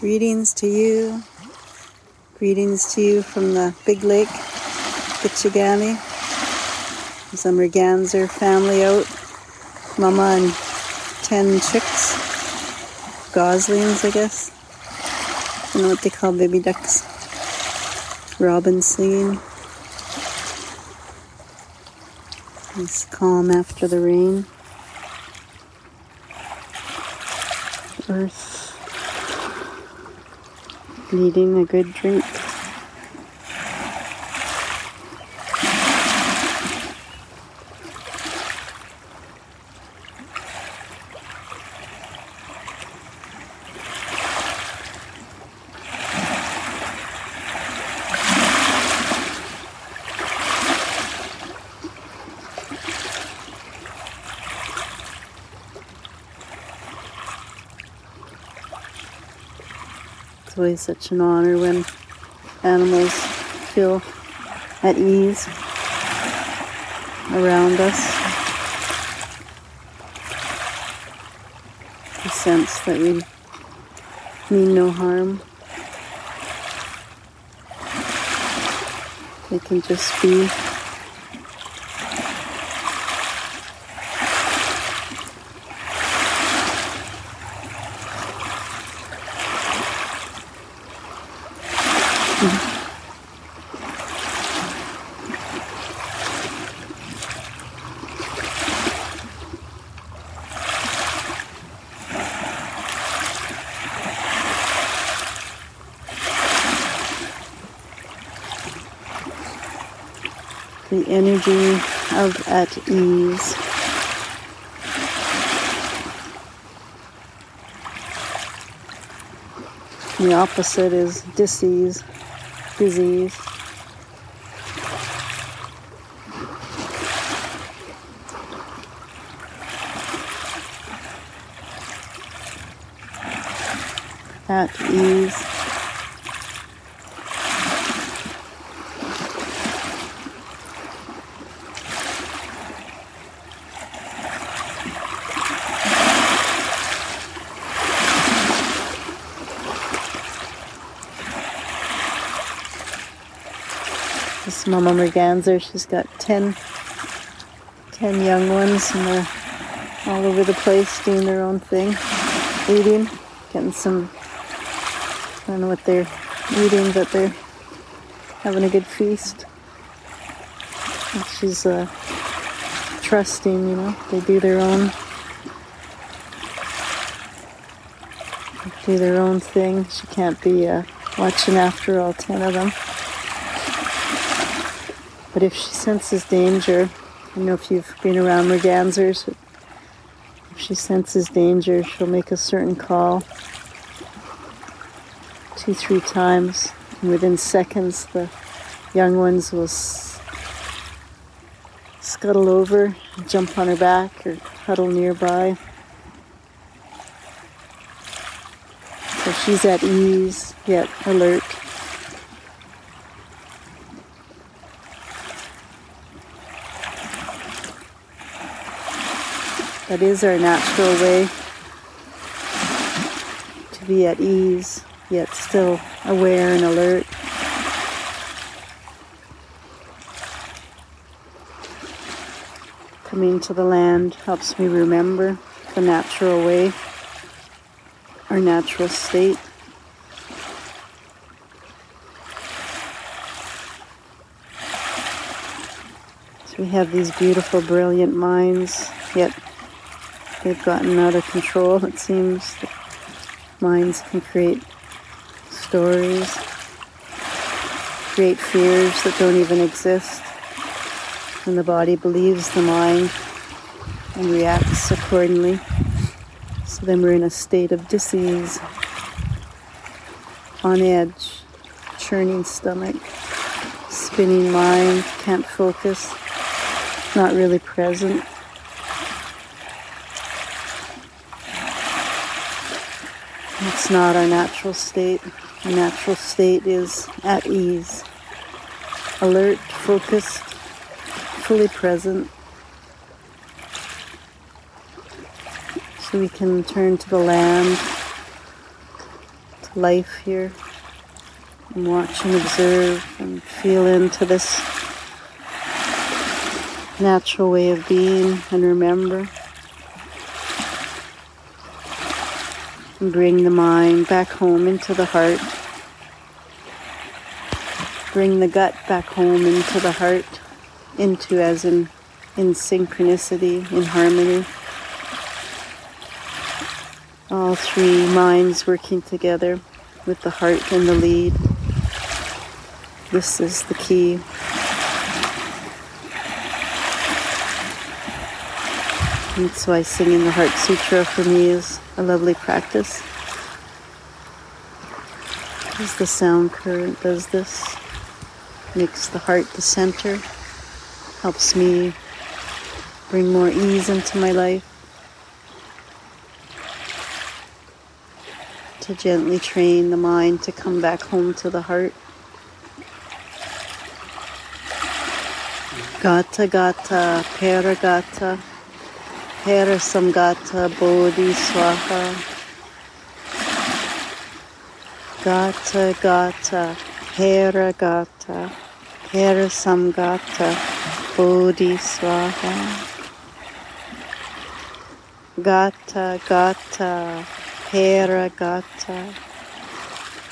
Greetings to you. Greetings to you from the big lake, Kichigami. Some Merganser family out. Mama and 10 chicks. Goslings, I guess. I don't know what they call baby ducks. Robin singing. It's calm after the rain. Earth needing a good drink. It's always such an honor when animals feel at ease around us. The sense that we mean no harm. They can just be. The energy of at ease. The opposite is disease, disease. At ease. This Mama Merganser, she's got 10, 10 young ones and they're all over the place doing their own thing, eating, getting some, I don't know what they're eating, but they're having a good feast. And she's uh, trusting, you know, they do their own, do their own thing. She can't be uh, watching after all 10 of them. But if she senses danger, I know if you've been around Mergansers, if she senses danger, she'll make a certain call two, three times. And within seconds, the young ones will scuttle over, jump on her back, or huddle nearby. So she's at ease, yet alert. That is our natural way to be at ease, yet still aware and alert. Coming to the land helps me remember the natural way, our natural state. So we have these beautiful, brilliant minds, yet they've gotten out of control. It seems that minds can create stories, create fears that don't even exist, and the body believes the mind and reacts accordingly. So then we're in a state of disease, on edge, churning stomach, spinning mind, can't focus, not really present. It's not our natural state. Our natural state is at ease, alert, focused, fully present. So we can turn to the land, to life here and watch and observe and feel into this natural way of being and remember. And bring the mind back home into the heart. Bring the gut back home into the heart, into as in, in synchronicity, in harmony. All three minds working together with the heart in the lead. This is the key. That's why singing the Heart Sutra for me is a lovely practice. As the sound current does this, makes the heart the center, helps me bring more ease into my life. To gently train the mind to come back home to the heart. Gata Gata Paragata Herasamgata Bodhi Swaha. Gata Gata Hera Gata Herasamgata Bodhi Swaha. Gata Gata Hera Gata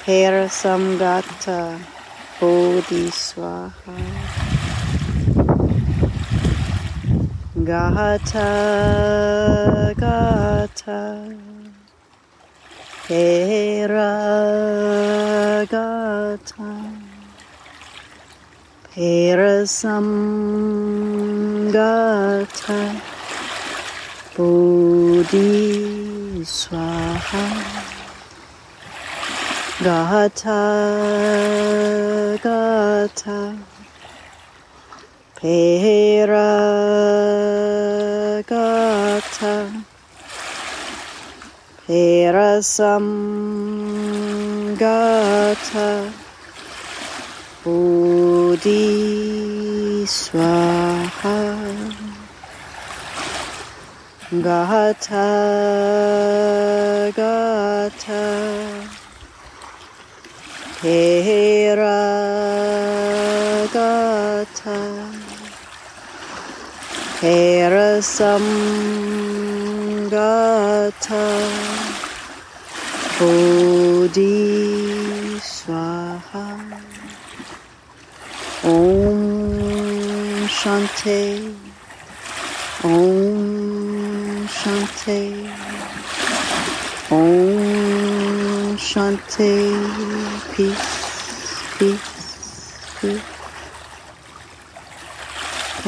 Herasamgata Bodhi Swaha Gata Gata. Hera Gata. Perasam Gata. Bodhi Swaha. Gata Gata Peragata Perasamgata Bodhi Swaha Gata Gata Peragata Herasamgata Bodhi Swaha Om Shanti Om Shanti Om Shanti Peace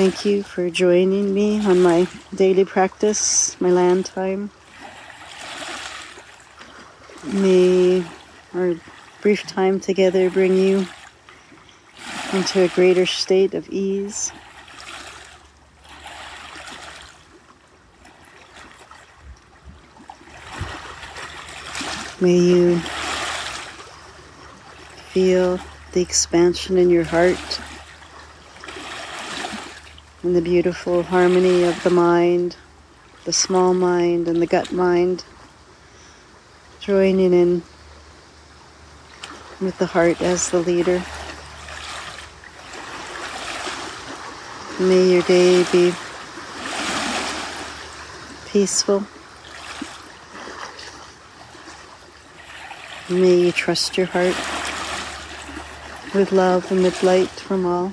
Thank you for joining me on my daily practice, my land time. May our brief time together bring you into a greater state of ease. May you feel the expansion in your heart and the beautiful harmony of the mind, the small mind and the gut mind, joining in with the heart as the leader. May your day be peaceful. May you trust your heart with love and with light from all.